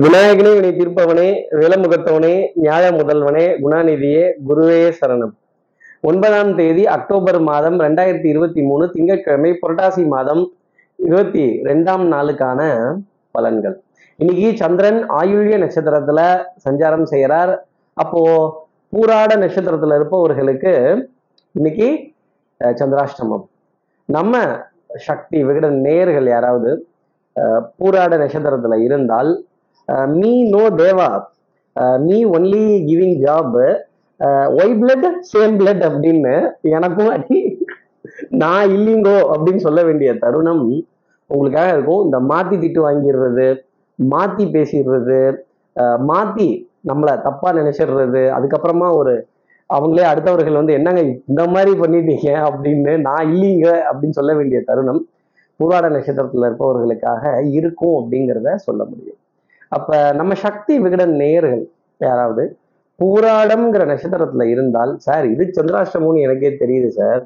விநாயகனே வினை தீர்ப்பவனே விலமுகத்தவனே நியாய முதல்வனே குணாநிதியே குருவே சரணம். ஒன்பதாம் தேதி அக்டோபர் மாதம் ரெண்டாயிரத்தி இருபத்தி மூணு திங்கட்கிழமை புரட்டாசி மாதம் இருபத்தி ரெண்டாம் நாளுக்கான பலன்கள். இன்னைக்கு சந்திரன் ஆயுள்ய நட்சத்திரத்துல சஞ்சாரம் செய்கிறார். அப்போ பூராட நட்சத்திரத்துல இருப்பவர்களுக்கு இன்னைக்கு சந்திராஷ்டமம். நம்ம சக்தி விகடன் நேயர்கள் யாராவது பூராட நட்சத்திரத்துல இருந்தால் me no Deva me only giving job why blood same blood அப்படின்னு எனக்கும் அடி. நான் இல்லைங்கோ அப்படின்னு சொல்ல வேண்டிய தருணம் உங்களுக்காக இருக்கும். இந்த மாத்தி திட்டு வாங்கிடுறது மாத்தி பேசிடுறது uh, மாத்தி நம்மளை தப்பா நினைச்சிடுறது. அதுக்கப்புறமா ஒரு அவங்களே அடுத்தவர்கள் வந்து என்னங்க இந்த மாதிரி பண்ணிட்டீங்க? அப்படின்னு நான் இல்லைங்க அப்படின்னு சொல்ல வேண்டிய தருணம் பூராட நட்சத்திரத்தில் இருப்பவர்களுக்காக இருக்கும் அப்படிங்கிறத சொல்ல முடியும். அப்ப நம்ம சக்தி விகடன் நேயர்கள் யாராவது பூராடம்ங்கிற நட்சத்திரத்துல இருந்தால் சார் இது சந்திராஷ்டமம்னு எனக்கே தெரியுது சார்.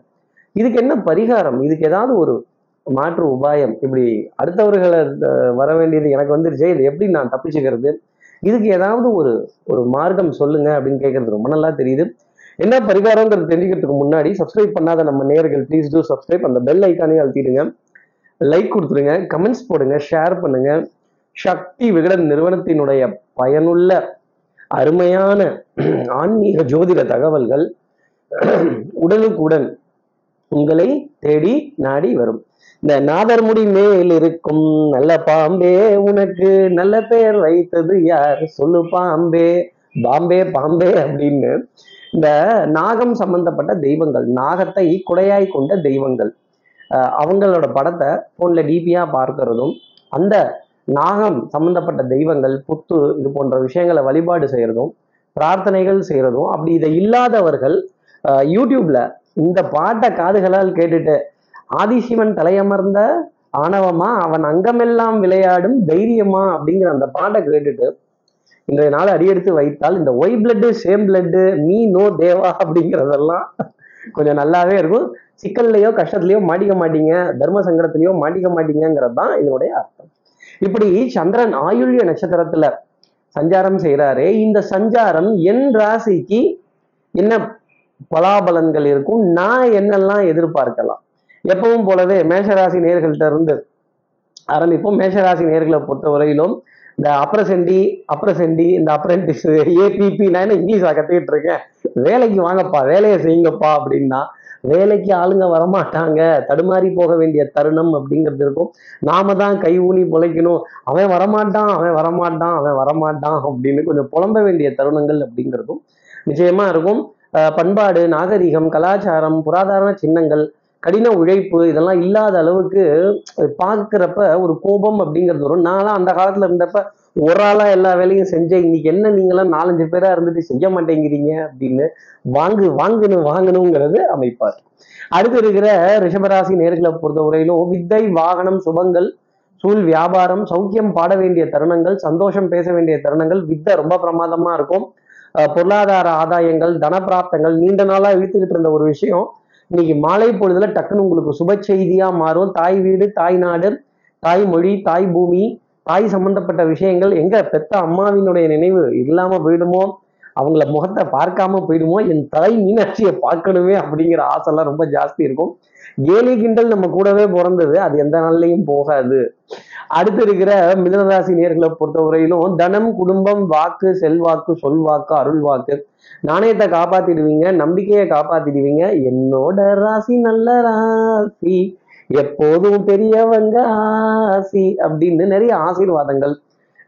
இதுக்கு என்ன பரிகாரம்? இதுக்கு ஏதாவது ஒரு மாற்று உபாயம்? இப்படி அடுத்தவர்களை வர வேண்டியது எனக்கு வந்துருச்சே இது எப்படி நான் தப்பிச்சுக்கிறது? இதுக்கு ஏதாவது ஒரு ஒரு மார்க்கம் சொல்லுங்க அப்படின்னு கேட்கறது ரொம்ப நல்லா தெரியுது. என்ன பரிகாரங்கிறது தெரிஞ்சுக்கிறதுக்கு முன்னாடி சப்ஸ்கிரைப் பண்ணாத நம்ம நேயர்கள் ப்ளீஸ் டூ சப்ஸ்கிரைப் அந்த பெல் ஐக்கானே அழுத்திடுங்க. லைக் கொடுத்துருங்க கமெண்ட்ஸ் போடுங்க ஷேர் பண்ணுங்க. சக்தி விகடன் நிறுவனத்தினுடைய பயனுள்ள அருமையான ஆன்மீக ஜோதிட தகவல்கள் உடனுக்குடன் உங்களை தேடி நாடி வரும். இந்த நாதர்முடி மேல் இருக்கும் நல்ல பாம்பே உனக்கு நல்ல பெயர் வைத்தது யார்? சொல்லு பாம்பே பாம்பே பாம்பே அப்படின்னு இந்த நாகம் சம்பந்தப்பட்ட தெய்வங்கள் நாகத்தை குடையாய் கொண்ட தெய்வங்கள் அவங்களோட படத்தை போன்ல டிபியா பார்க்கிறதும் அந்த நாகம் சம்பந்தப்பட்ட தெய்வங்கள் புத்து இது போன்ற விஷயங்களை வழிபாடு செய்யறதும் பிரார்த்தனைகள் செய்யறதும் அப்படி இதை இல்லாதவர்கள் யூடியூப்ல இந்த பாட்டை காதுகளால் கேட்டுட்டு ஆதிசிவன் தலையமர்ந்த ஆணவமா? அவன் அங்கமெல்லாம் விளையாடும் தைரியமா? அப்படிங்கிற அந்த பாட்டை கேட்டுட்டு இன்றைய நாள் அடியெடுத்து வைத்தால் இந்த why blood same blood me no Deva அப்படிங்கிறதெல்லாம் கொஞ்சம் நல்லாவே இருக்கும். சிக்கல்லையோ கஷ்டத்துலையோ மாட்டிக்க மாட்டீங்க தர்ம சங்கடத்திலையோ மாட்டிக்க மாட்டீங்கிறது தான் இதனுடைய அர்த்தம். இப்படி சந்திரன் ஆயுள்ய நட்சத்திரத்துல சஞ்சாரம் செய்கிறாரே இந்த சஞ்சாரம் என் ராசிக்கு என்ன பலாபலன்கள் இருக்கும்? நான் என்னெல்லாம் எதிர்பார்க்கலாம்? எப்பவும் போலவே மேஷராசி நேர்கள்ட்ட இருந்து ஆரம்பிப்போம். மேஷராசி நேர்களை பொறுத்த வரையிலும் இந்த அப்ரசெண்டி அப்ரசெண்டி இந்த அப்ரெண்டிஸ் ஏபிபி நான் என்ன இங்கிலீஷ் கத்துக்கிட்டு இருக்கேன்? வேலைக்கு வாங்கப்பா வேலையை செய்யுங்கப்பா அப்படின்னா வேலைக்கு ஆளுங்க வரமாட்டாங்க. தடுமாறி போக வேண்டிய தருணம் அப்படிங்கிறது இருக்கும். நாம தான் கை ஊனி பொழைக்கணும் அவன் வரமாட்டான் அவன் வரமாட்டான் அவன் வரமாட்டான் அப்படின்னு கொஞ்சம் புலம்ப வேண்டிய தருணங்கள் அப்படிங்கிறதும் நிச்சயமா இருக்கும். பண்பாடு நாகரிகம் கலாச்சாரம் புராதன சின்னங்கள் கடின உழைப்பு இதெல்லாம் இல்லாத அளவுக்கு பார்க்குறப்ப ஒரு கோபம் அப்படிங்கிறது வரும். நான்லாம் அந்த காலத்துல இருந்தப்ப ஒரு ஆளா எல்லா வேலையும் செஞ்சேன். இன்னைக்கு என்ன நீங்களாம் நாலஞ்சு பேரா இருந்துட்டு செய்ய மாட்டேங்கிறீங்க அப்படின்னு வாங்கு வாங்கணும் வாங்கணுங்கிறது அமைப்பார். அடுத்து இருக்கிற ரிஷபராசி நேர்களை பொறுத்தவரையிலும் வித்தை வாகனம் சுபங்கள் சூழ் வியாபாரம் சௌக்கியம் பாட வேண்டிய தருணங்கள் சந்தோஷம் பேச வேண்டிய தருணங்கள் வித்தை ரொம்ப பிரமாதமா இருக்கும். பொருளாதார ஆதாயங்கள் தனப்பிராப்தங்கள் நீண்ட நாளா இழுத்துக்கிட்டு இருந்த ஒரு விஷயம். இன்னைக்கு மாலை பொழுதுல டக்குன்னு உங்களுக்கு சுப செய்தியா மாறும். தாய் வீடு தாய் நாடு தாய் மொழி தாய் பூமி தாய் சம்பந்தப்பட்ட விஷயங்கள் எங்க பெத்த அம்மாவினுடைய நினைவு இல்லாம போயிடுமோ? அவங்கள முகத்தை பார்க்காம போயிடுமோ? என் தலை மீனாட்சியை பார்க்கணுமே அப்படிங்கிற ஆசைலாம் ரொம்ப ஜாஸ்தி இருக்கும். கேலி கிண்டல் நம்ம கூடவே பிறந்தது. அது எந்த நாள்லயும் போகாது. அடுத்து இருக்கிற மிதனராசி நேர்களை பொறுத்தவரையிலும் தனம் குடும்பம் வாக்கு செல்வாக்கு சொல்வாக்கு அருள் வாக்கு நாணயத்தை காப்பாத்திடுவீங்க நம்பிக்கையை காப்பாத்திடுவீங்க. என்னோட ராசி நல்ல ராசி எப்போதும் பெரியவங்க ஆசி அப்படின்னு நிறைய ஆசீர்வாதங்கள்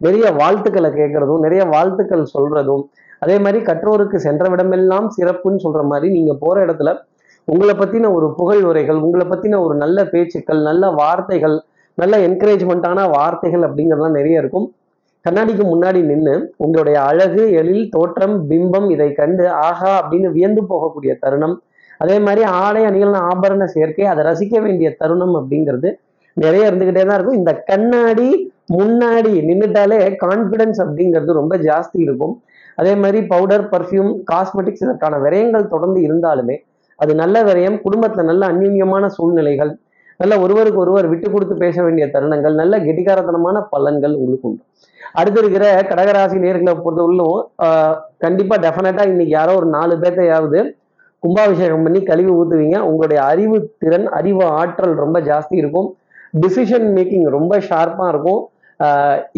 நிறைய வாழ்த்துக்களை கேட்கறதும் நிறைய வாழ்த்துக்கள் சொல்றதும் அதே மாதிரி கற்றோருக்கு சென்ற விடமெல்லாம் சிறப்புன்னு சொல்ற மாதிரி நீங்க போற இடத்துல உங்களை பற்றின ஒரு புகழ் உரைகள் உங்களை பற்றின ஒரு நல்ல பேச்சுக்கள் நல்ல வார்த்தைகள் நல்ல என்கரேஜ்மெண்ட்டான வார்த்தைகள் அப்படிங்கிறதுலாம் நிறைய இருக்கும். கண்ணாடிக்கு முன்னாடி நின்று உங்களுடைய அழகு எழில் தோற்றம் பிம்பம் இதை கண்டு ஆஹா அப்படின்னு வியந்து போகக்கூடிய தருணம். அதே மாதிரி ஆடை அணிகள்னு ஆபரண சேர்க்கை அதை ரசிக்க வேண்டிய தருணம் அப்படிங்கிறது நிறைய இருந்துக்கிட்டே தான் இருக்கும். இந்த கண்ணாடி முன்னாடி நின்றுட்டாலே கான்ஃபிடன்ஸ் அப்படிங்கிறது ரொம்ப ஜாஸ்தி இருக்கும். அதே மாதிரி பவுடர் பர்ஃப்யூம் காஸ்மெட்டிக்ஸ் இதற்கான விரயங்கள் தொடர்ந்து இருந்தாலுமே அது நல்ல விரயம் குடும்பத்துல நல்ல அந்யூன்யமான சூழ்நிலைகள் நல்ல ஒருவருக்கு ஒருவர் விட்டு கொடுத்து பேச வேண்டிய தருணங்கள் நல்ல கெட்டிகாரத்தனமான பலன்கள் உங்களுக்கு உண்டு. அடுத்து இருக்கிற கடகராசி நேர்களை பொறுத்தவரையிலும் கண்டிப்பாக கண்டிப்பா டெஃபினட்டா இன்னைக்கு யாரோ ஒரு நாலு பேர்த்தையாவது கும்பாபிஷேகம் பண்ணி கழுவி ஊத்துவீங்க. உங்களுடைய அறிவு திறன் அறிவு ஆற்றல் ரொம்ப ஜாஸ்தி இருக்கும். டிசிஷன் மேக்கிங் ரொம்ப ஷார்ப்பாக இருக்கும்.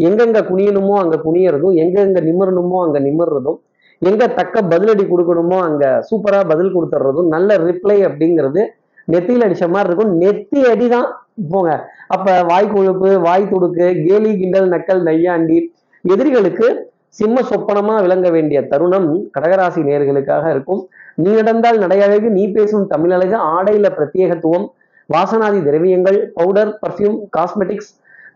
எங்கெங்க குனியணுமோ அங்கே குனியறதும் எங்கெங்க நிமிரணுமோ அங்கே நிமிர்றதும். எங்க தக்க பதிலடி கொடுக்கணுமோ அங்க சூப்பரா பதில் கொடுத்துட்றதும் நல்ல ரிப்ளை அப்படிங்கிறது நெத்தியில் அடிச்ச மாதிரி இருக்கும். நெத்தி அடி தான் போங்க. அப்ப வாய் கொழுப்பு வாய் துடுக்கு கேலி கிண்டல் நக்கல் நையாண்டி எதிரிகளுக்கு சிம்ம சொப்பனமா விளங்க வேண்டிய தருணம் கடகராசி நேர்களுக்காக இருக்கும். நீ நடந்தால் நடையழகு நீ பேசும் தமிழழகு ஆடையில பிரத்யேகத்துவம் வாசனாதி திரவியங்கள் powder perfume cosmetics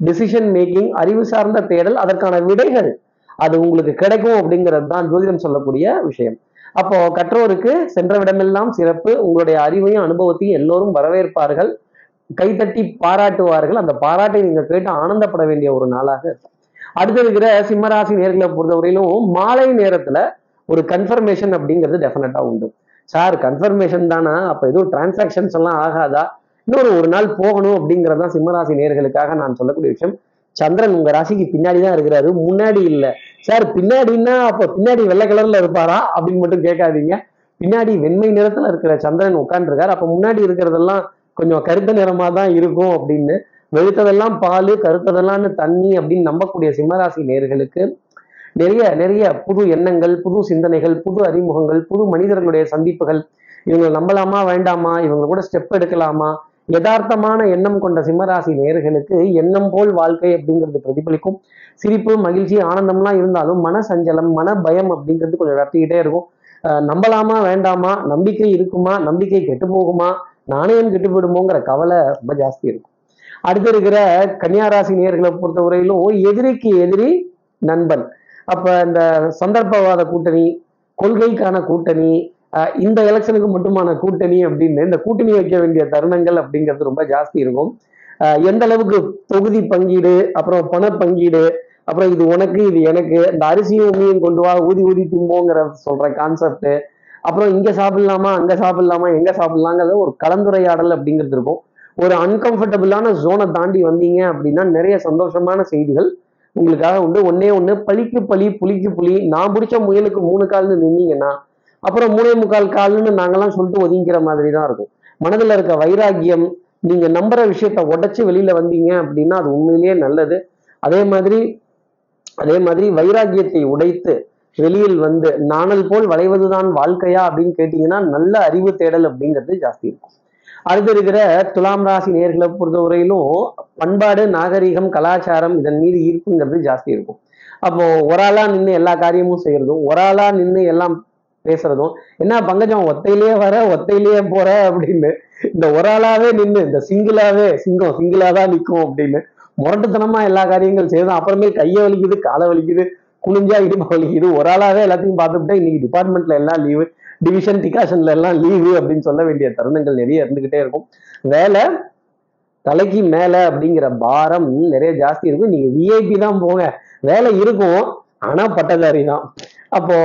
decision making அறிவு சார்ந்த தேடல் அதற்கான விடைகள் அது உங்களுக்கு கிடைக்கும் அப்படிங்கிறது தான் ஜோதிடம் சொல்லக்கூடிய விஷயம். அப்போ கற்றோருக்கு சென்ற விடமெல்லாம் சிறப்பு. உங்களுடைய அறிவையும் அனுபவத்தையும் எல்லோரும் வரவேற்பார்கள். கைத்தட்டி பாராட்டுவார்கள். அந்த பாராட்டை நீங்க கேட்டு ஆனந்தப்பட வேண்டிய ஒரு நாளாக இருக்கும். அடுத்து இருக்கிற சிம்மராசி நேர்களை பொறுத்தவரையிலும் மாலை நேரத்துல ஒரு கன்ஃபர்மேஷன் அப்படிங்கிறது டெஃபினட்டா உண்டு. சார் கன்ஃபர்மேஷன் தானா? அப்ப எதுவும் டிரான்சாக்ஷன்ஸ் எல்லாம் ஆகாதா? இன்னொரு ஒரு நாள் போகணும் அப்படிங்கிறது தான் சிம்மராசி நேர்களுக்காக நான் சொல்லக்கூடிய விஷயம். சந்திரன் உங்க ராசிக்கு பின்னாடி தான் இருக்கிறாரு. முன்னாடி இல்ல. சார் பின்னாடின்னா அப்ப பின்னாடி வெள்ளை கலர்ல இருப்பாரா? அப்படின்னு மட்டும் கேட்காதீங்க. பின்னாடி வெண்மை நிறத்துல இருக்கிற சந்திரன் உட்காந்துருக்காரு அப்ப முன்னாடி இருக்கிறதெல்லாம் கொஞ்சம் கருத்த நிறமா தான் இருக்கும் அப்படின்னு. வெளுத்ததெல்லாம் பால் கருத்ததெல்லாம் தண்ணி அப்படின்னு நம்பக்கூடிய சிம்மராசி நேர்களுக்கு நிறைய நிறைய புது எண்ணங்கள் புது சிந்தனைகள் புது அறிமுகங்கள் புது மனிதர்களுடைய சந்திப்புகள். இவங்களை நம்பலாமா வேண்டாமா? இவங்க கூட ஸ்டெப் எடுக்கலாமா? யதார்த்தமான எண்ணம் கொண்ட சிம்மராசி நேர்களுக்கு எண்ணம் போல் வாழ்க்கை அப்படிங்கிறது பிரதிபலிக்கும். சிரிப்பு மகிழ்ச்சி ஆனந்தம்லாம் இருந்தாலும் மன சஞ்சலம் மன பயம் அப்படிங்கிறது கொஞ்சம் வரட்டிக்கிட்டே இருக்கும். நம்பலாமா வேண்டாமா நம்பிக்கை இருக்குமா நம்பிக்கை கெட்டு போகுமா நாணயம் கெட்டு போயிடுமோங்கிற கவலை ரொம்ப ஜாஸ்தி இருக்கும். அடுத்து இருக்கிற கன்னியாராசி நேர்களை பொறுத்தவரையிலும் எதிரிக்கு எதிரி நண்பன். அப்ப இந்த சந்தர்ப்பவாத கூட்டணி கொள்கைக்கான கூட்டணி இந்த எலெக்ஷனுக்கு மட்டுமான கூட்டணி அப்படின்னு இந்த கூட்டணி வைக்க வேண்டிய தருணங்கள் அப்படிங்கிறது ரொம்ப ஜாஸ்தி இருக்கும். எந்த அளவுக்கு தொகுதி பங்கீடு அப்புறம் பண பங்கீடு அப்புறம் இது உனக்கு இது எனக்கு இந்த அரிசியும் உண்மையும் கொண்டு வா ஊதி ஊதி திம்போங்கிற சொல்ற கான்செப்ட் அப்புறம் இங்க சாப்பிடலாமா அங்க சாப்பிடலாமா எங்க சாப்பிடலாங்கிறத ஒரு கலந்துரையாடல் அப்படிங்கிறது இருக்கும். ஒரு அன்கம்ஃபர்டபுளான ஜோனை தாண்டி வந்தீங்க அப்படின்னா நிறைய சந்தோஷமான செய்திகள் உங்களுக்காக உண்டு. ஒன்னே ஒன்று பழிக்கு பழி புலிக்கு புலி நான் பிடிச்ச முயலுக்கு மூணு கால்னு நின்னீங்கன்னா அப்புறம் மூணே முக்கால் கால்னு நாங்கெல்லாம் சொல்லிட்டு ஒதுங்கிக்கிற மாதிரி தான் இருக்கும். மனதில் இருக்க வைராக்கியம் நீங்க நம்புற விஷயத்த உடைச்சு வெளியில வந்தீங்க அப்படின்னா அது உண்மையிலேயே நல்லது. அதே மாதிரி அதே மாதிரி வைராக்கியத்தை உடைத்து வெளியில் வந்து நாணல் போல் வளைவதுதான் வாழ்க்கையா அப்படின்னு கேட்டீங்கன்னா நல்ல அறிவு தேடல் அப்படிங்கிறது ஜாஸ்தி இருக்கும். அடுத்து இருக்கிற துலாம் ராசி நேர்களை பொறுத்தவரையிலும் பண்பாடு நாகரிகம் கலாச்சாரம் இதன் மீது ஈர்ப்புங்கிறது ஜாஸ்தி இருக்கும். அப்போ ஒரு ஆளா நின்று எல்லா காரியமும் செய்யறதும் ஒரு ஆளா நின்று எல்லாம் பேசுறதும் என்ன பங்கஜம் ஒத்தையிலேயே வர ஒத்தையிலேயே போற அப்படின்னு இந்த ஒரு ஆளாவே நின்று இந்த சிங்கிளாவே சிங்கம் சிங்கிளா தான் நிற்கும் அப்படின்னு முரட்டுத்தனமா எல்லா காரியங்கள் செய்யறதும் அப்புறமே கையை வலிக்குது காலை வலிக்குது குனிஞ்சா இடுப்பு வலிக்குது. ஒரு ஆளாவே எல்லாத்தையும் பார்த்துக்கிட்டே இன்னைக்கு டிபார்ட்மெண்ட்ல எல்லாம் லீவு டிவிஷன் டிகாஷன்ல எல்லாம் லீவு அப்படின்னு சொல்ல வேண்டிய தருணங்கள் நிறைய இருந்துகிட்டே இருக்கும். வேலை தலைக்கு மேல அப்படிங்கிற பாரம் நிறைய ஜாஸ்தி இருக்கும். நீங்க விஐபி தான் போங்க. வேலை இருக்கும். ஆனா பட்டதாரி தான் அப்போ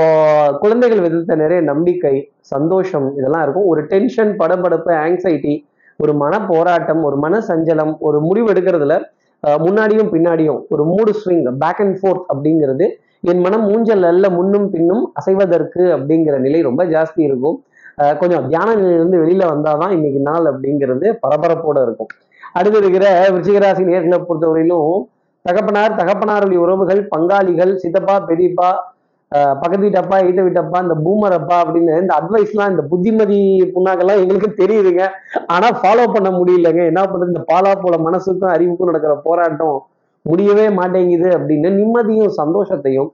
குழந்தைகள் விதத்த நிறைய நம்பிக்கை சந்தோஷம் இதெல்லாம் இருக்கும். ஒரு டென்ஷன் படபடப்பு ஆங்ஸைட்டி ஒரு மன போராட்டம் ஒரு மன சஞ்சலம் ஒரு முடிவு எடுக்கிறதுல முன்னாடியும் பின்னாடியும் ஒரு mood swing back and forth அப்படிங்கிறது என் மனம் மூஞ்சல் அல்ல முன்னும் பின்னும் அசைவதற்கு அப்படிங்கிற நிலை ரொம்ப ஜாஸ்தி இருக்கும். கொஞ்சம் தியான நிலையிலிருந்து வெளியில வந்தாதான் இன்னைக்கு நாள் அப்படிங்கிறது பரபரப்போட இருக்கும். அடுத்து இருக்கிற விருச்சிகராசி நேர்களை பொறுத்தவரையிலும் தகப்பனார் தகப்பனாருடைய உறவுகள் பங்காளிகள் சித்தப்பா பெரியப்பா பக்கத்து வீட்டப்பா ஈட்ட வீட்டப்பா இந்த பூமரப்பா அப்படின்னு இந்த அட்வைஸ்லாம் இந்த புத்திமதி புண்ணாக்கெல்லாம் எங்களுக்கு தெரியுதுங்க. ஆனா ஃபாலோ பண்ண முடியலங்க. என்ன பண்றது? இந்த பாலா போல மனசுக்கும் அறிவுக்கும் நடக்கிற போராட்டம் முடியவே மாட்டேங்குது அப்படின்னு நிம்மதியும் சந்தோஷத்தையும்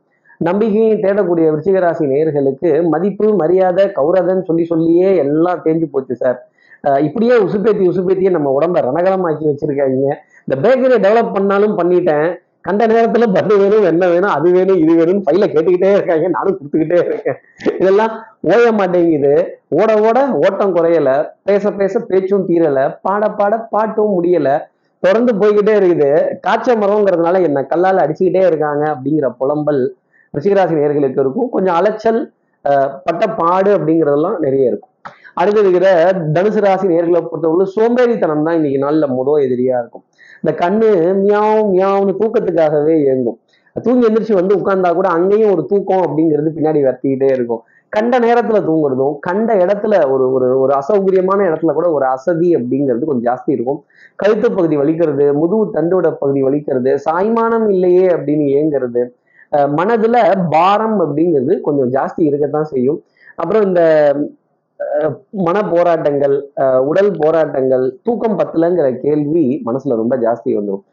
நம்பிக்கையும் தேடக்கூடிய விருச்சிகராசி நேயர்களுக்கு மதிப்பு மரியாதை கௌரதன்னு சொல்லி சொல்லியே எல்லாம் தேஞ்சு போச்சு சார். இப்படியே உசுப்பேத்தி உசுப்பேத்தியே நம்ம உடம்ப ரணகலமாக்கி வச்சிருக்காங்க இந்த பேக்கரியை டெவலப் பண்ணாலும் பண்ணிட்டேன். கண்ட நேரத்துல பட்டு வேணும் என்ன வேணும் அது வேணும் இது வேணும்னு ஃபைல கேட்டுக்கிட்டே இருக்காங்க. நானும் கொடுத்துக்கிட்டே இருக்கேன். இதெல்லாம் ஓய மாட்டேங்குது. ஓட ஓட ஓட்டம் குறையல. பேச பேச பேச்சும் தீரல. பாட பாட பாட்டும் முடியல. தொடர்ந்து போய்கிட்டே இருக்குது. காய்ச்ச மரம்ங்கிறதுனால என்ன கல்லால் அடிச்சுக்கிட்டே இருக்காங்க அப்படிங்கிற புலம்பல் ரிஷிகராசி நேர்களுக்கு இருக்கும். கொஞ்சம் அலைச்சல் பட்ட பாடு அப்படிங்கிறதெல்லாம் நிறைய இருக்கும். அடுத்து இருக்கிற தனுசு ராசி நேர்களை பொறுத்தவரை சோம்பேறித்தனம் தான் இன்னைக்கு நாளில் முதல் எதிரியா இருக்கும். இந்த கண்ணு மியாவ் மியாவ்னு தூக்கத்துக்காகவே இயங்கும். தூங்கி எந்திரிச்சு வந்து உட்கார்ந்தா கூட அங்கேயும் ஒரு தூக்கம் அப்படிங்கிறது பின்னாடி வர்த்திக்கிட்டே இருக்கும். கண்ட நேரத்துல தூங்குறதும் கண்ட இடத்துல ஒரு ஒரு ஒரு அசௌகரியமான இடத்துல கூட ஒரு அசதி அப்படிங்கிறது கொஞ்சம் ஜாஸ்தி இருக்கும். கழுத்து பகுதி வலிக்கிறது முதுகு தண்டோட பகுதி வலிக்கிறது சாய்மானம் இல்லையே அப்படின்னு ஏங்குறது மனதுல பாரம் அப்படிங்கிறது கொஞ்சம் ஜாஸ்தி இருக்கத்தான் செய்யும். அப்புறம் இந்த மன போராட்டங்கள் உடல் போராட்டங்கள் தூக்கம் பத்தலங்கிற கேள்வி மனசுல ரொம்ப ஜாஸ்தி வந்துடும்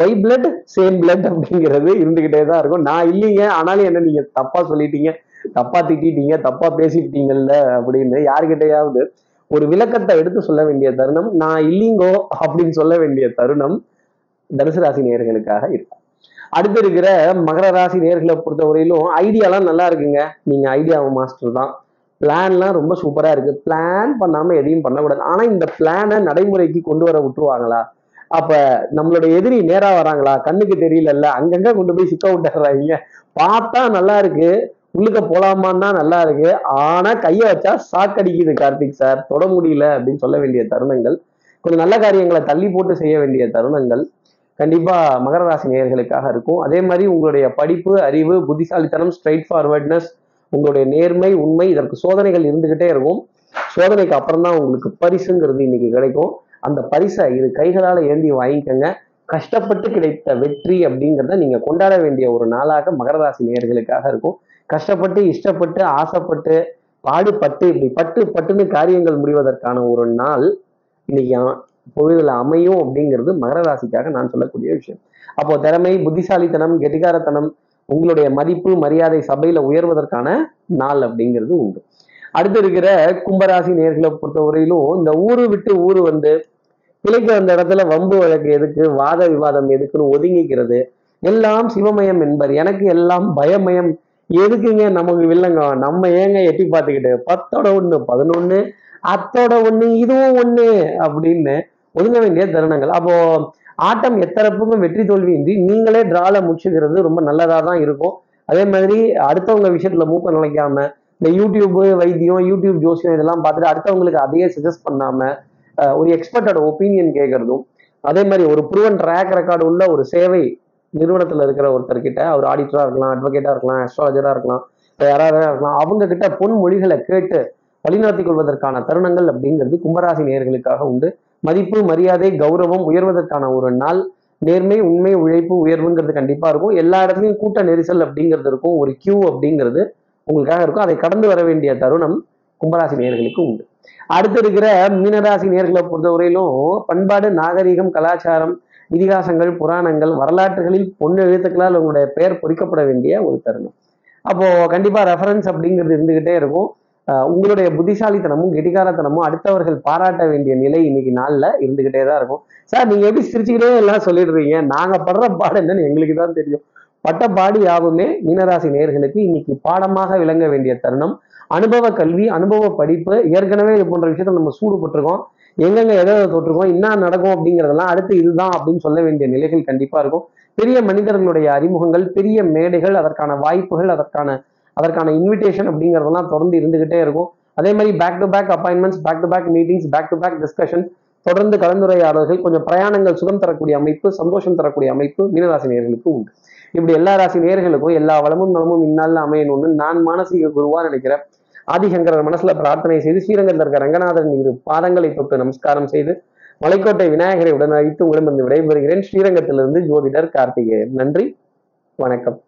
ஒய் பிளட் சேம் பிளட் அப்படிங்கிறது இருந்துகிட்டே தான் இருக்கும். நான் இல்லைங்க ஆனாலும் என்ன நீங்க தப்பா சொல்லிட்டீங்க தப்பா திட்டிட்டீங்க தப்பா பேசிட்டீங்கல்ல அப்படின்னு யாருக்கிட்டையாவது ஒரு விளக்கத்தை எடுத்து சொல்ல வேண்டிய தருணம் நான் இல்லைங்கோ அப்படின்னு சொல்ல வேண்டிய தருணம் தனுசு ராசி நேயர்களுக்காக இருக்கும். அடுத்து இருக்கிற மகர ராசி நேர்களை பொறுத்தவரையிலும் ஐடியாலாம் நல்லா இருக்குங்க. நீங்க ஐடியா மாஸ்டர் தான். பிளான்லாம் ரொம்ப சூப்பராக இருக்குது பிளான் பண்ணாமல் எதையும் பண்ணக்கூடாது. ஆனால் இந்த பிளானை நடைமுறைக்கு கொண்டு வர விட்டுருவாங்களா? அப்போ நம்மளோட எதிரி நேராக வராங்களா? கண்ணுக்கு தெரியலல்ல. அங்கங்கே கொண்டு போய் சிக்க விட்டுறாங்க பார்த்தா நல்லா இருக்கு. உள்ளுக்க போலாமான்னா நல்லா இருக்கு. ஆனால் கையை வச்சா சாக்கடிக்குது கார்த்திக் சார் தொட முடியல அப்படின்னு சொல்ல வேண்டிய தருணங்கள். கொஞ்சம் நல்ல காரியங்களை தள்ளி போட்டு செய்ய வேண்டிய தருணங்கள் கண்டிப்பாக மகர ராசி நேயர்களுக்காக இருக்கும். அதே மாதிரி உங்களுடைய படிப்பு அறிவு புத்திசாலித்தனம் ஸ்ட்ரைட் ஃபார்வர்ட்னஸ் உங்களுடைய நேர்மை உண்மை இதற்கு சோதனைகள் இருந்துகிட்டே இருக்கும். சோதனைக்கு அப்புறம் தான் உங்களுக்கு பரிசுங்கிறது இன்னைக்கு கிடைக்கும். அந்த பரிசை இது கைகளால் ஏந்தி வாங்கிக்கோங்க. கஷ்டப்பட்டு கிடைத்த வெற்றி அப்படிங்கிறத நீங்க கொண்டாட வேண்டிய ஒரு நாளாக மகரராசி நேர்களுக்காக இருக்கும். கஷ்டப்பட்டு இஷ்டப்பட்டு ஆசைப்பட்டு பாடுபட்டு இப்படி பட்டு பட்டுன்னு காரியங்கள் முடிவதற்கான ஒரு நாள் இன்னைக்கு பொழுதுல அமையும் அப்படிங்கிறது மகர ராசிக்காக நான் சொல்லக்கூடிய விஷயம். அப்போ திறமை புத்திசாலித்தனம் கெட்டிகாரத்தனம் உங்களுடைய மதிப்பு மரியாதை சபையில உயர்வதற்கான நாள் அப்படிங்கிறது உண்டு. அடுத்து இருக்கிற கும்பராசி நேர்களை பொறுத்தவரையிலும் இந்த ஊரு விட்டு ஊரு வந்து கிளைக்கு அந்த இடத்துல வம்பு வழக்கு எதுக்கு வாத விவாதம் எதுக்குன்னு ஒதுங்கிக்கிறது எல்லாம் சிவமயம் என்பர். எனக்கு எல்லாம் பயமயம். எதுக்குங்க நமக்கு வில்லங்க நம்ம ஏங்க எட்டி பார்த்துக்கிட்டு பத்தோட ஒண்ணு பதினொன்னு அத்தோட ஒண்ணு இதுவும் ஒண்ணு அப்படின்னு ஒதுங்க வேண்டிய தருணங்கள். அப்போ ஆட்டம் எத்தரப்புக்கும் வெற்றி தோல்வியின்றி நீங்களே டிரால முடிச்சுக்கிறது ரொம்ப நல்லதாக தான் இருக்கும். அதே மாதிரி அடுத்தவங்க விஷயத்துல மூக்க நினைக்காம இந்த யூடியூப் வைத்தியம் யூடியூப் ஜோசியம் இதெல்லாம் பார்த்துட்டு அடுத்தவங்களுக்கு அதையே சஜஸ்ட் பண்ணாம ஒரு எக்ஸ்பர்ட்டோட ஒப்பீனியன் கேட்கறதும் அதே மாதிரி ஒரு ப்ரூவன் ட்ராக் ரெக்கார்டு உள்ள ஒரு சேவை நிறுவனத்தில் இருக்கிற ஒருத்தர்கிட்ட அவர் ஆடிட்டராக இருக்கலாம் அட்வொகேட்டாக இருக்கலாம் அஸ்ட்ராலஜராக இருக்கலாம் யாராவது இருக்கலாம் அவங்க கிட்ட பொன்மொழிகளை கேட்டு வழிநடத்திக் கொள்வதற்கான தருணங்கள் அப்படிங்கிறது கும்பராசி நேர்களுக்காக உண்டு. மதிப்பு மரியாதை கௌரவம் உயர்வதற்கான ஒரு நாள். நேர்மை உண்மை உழைப்பு உயர்வுங்கிறது கண்டிப்பாக இருக்கும். எல்லா இடத்துலையும் கூட்ட நெரிசல் அப்படிங்கிறது இருக்கும். ஒரு கியூ அப்படிங்கிறது உங்களுக்காக இருக்கும். அதை கடந்து வர வேண்டிய தருணம் கும்பராசி நேர்களுக்கு உண்டு. அடுத்து இருக்கிற மீனராசி நேர்களை பொறுத்தவரையிலும் பண்பாடு நாகரிகம் கலாச்சாரம் இதிகாசங்கள் புராணங்கள் வரலாற்றுகளில் பொண்ணு எழுத்துக்களால் உங்களுடைய பெயர் பொறிக்கப்பட வேண்டிய ஒரு தருணம். அப்போ கண்டிப்பா ரெஃபரன்ஸ் அப்படிங்கிறது இருந்துகிட்டே இருக்கும். உங்களுடைய புத்திசாலித்தனமும் கெட்டிகாரத்தனமும் அடுத்தவர்கள் பாராட்ட வேண்டிய நிலை இன்னைக்கு நாளில் இருந்துகிட்டே தான் இருக்கும். சார் நீங்க எப்படி சிரிச்சுக்கிட்டே எல்லாம் சொல்லிடுறீங்க? நாங்க படுற பாடம் என்னன்னு எங்களுக்கு தான் தெரியும். பட்ட பாடு யாவுமே மீனராசி நேயர்களுக்கு இன்னைக்கு பாடமாக விளங்க வேண்டிய தருணம். அனுபவ கல்வி அனுபவ படிப்பு ஏற்கனவே இது போன்ற விஷயத்த நம்ம சூடுபட்டிருக்கோம். எங்கெங்க எதை எதை தொட்டிருக்கோம் என்ன நடக்கும் அப்படிங்கிறதெல்லாம் அடுத்து இதுதான் அப்படின்னு சொல்ல வேண்டிய நிலைகள் கண்டிப்பா இருக்கும். பெரிய மனிதர்களுடைய அறிமுகங்கள் பெரிய மேடைகள் அதற்கான வாய்ப்புகள் அதற்கான அதற்கான இன்விடேஷன் அப்படிங்கிறதெல்லாம் தொடர்ந்து இருந்துகிட்டே இருக்கும். அதே மாதிரி back to back appointments back to back meetings back to back discussion தொடர்ந்து கலந்துரையாடல்கள் கொஞ்சம் பிரயாணங்கள் சுகம் தரக்கூடிய அமைப்பு சந்தோஷம் தரக்கூடிய அமைப்பு மீனராசி நேர்களுக்கு உண்டு. இப்படி எல்லா ராசி நேர்களுக்கும் எல்லா வளமும் நலமும் இந்நாளில் அமையணும்னு நான் மானசீக குருவா நினைக்கிறேன். ஆதிசங்கரர் மனசுல பிரார்த்தனை செய்து ஸ்ரீரங்கத்தில் இருக்க ரங்கநாதன் இரு பாதங்களை தொட்டு நமஸ்காரம் செய்து மலைக்கோட்டை விநாயகரை உடன் அழைத்து உங்களிடம் விடைபெறுகிறேன். ஸ்ரீரங்கத்திலிருந்து ஜோதிடர் கார்த்திகேயன். நன்றி. வணக்கம்.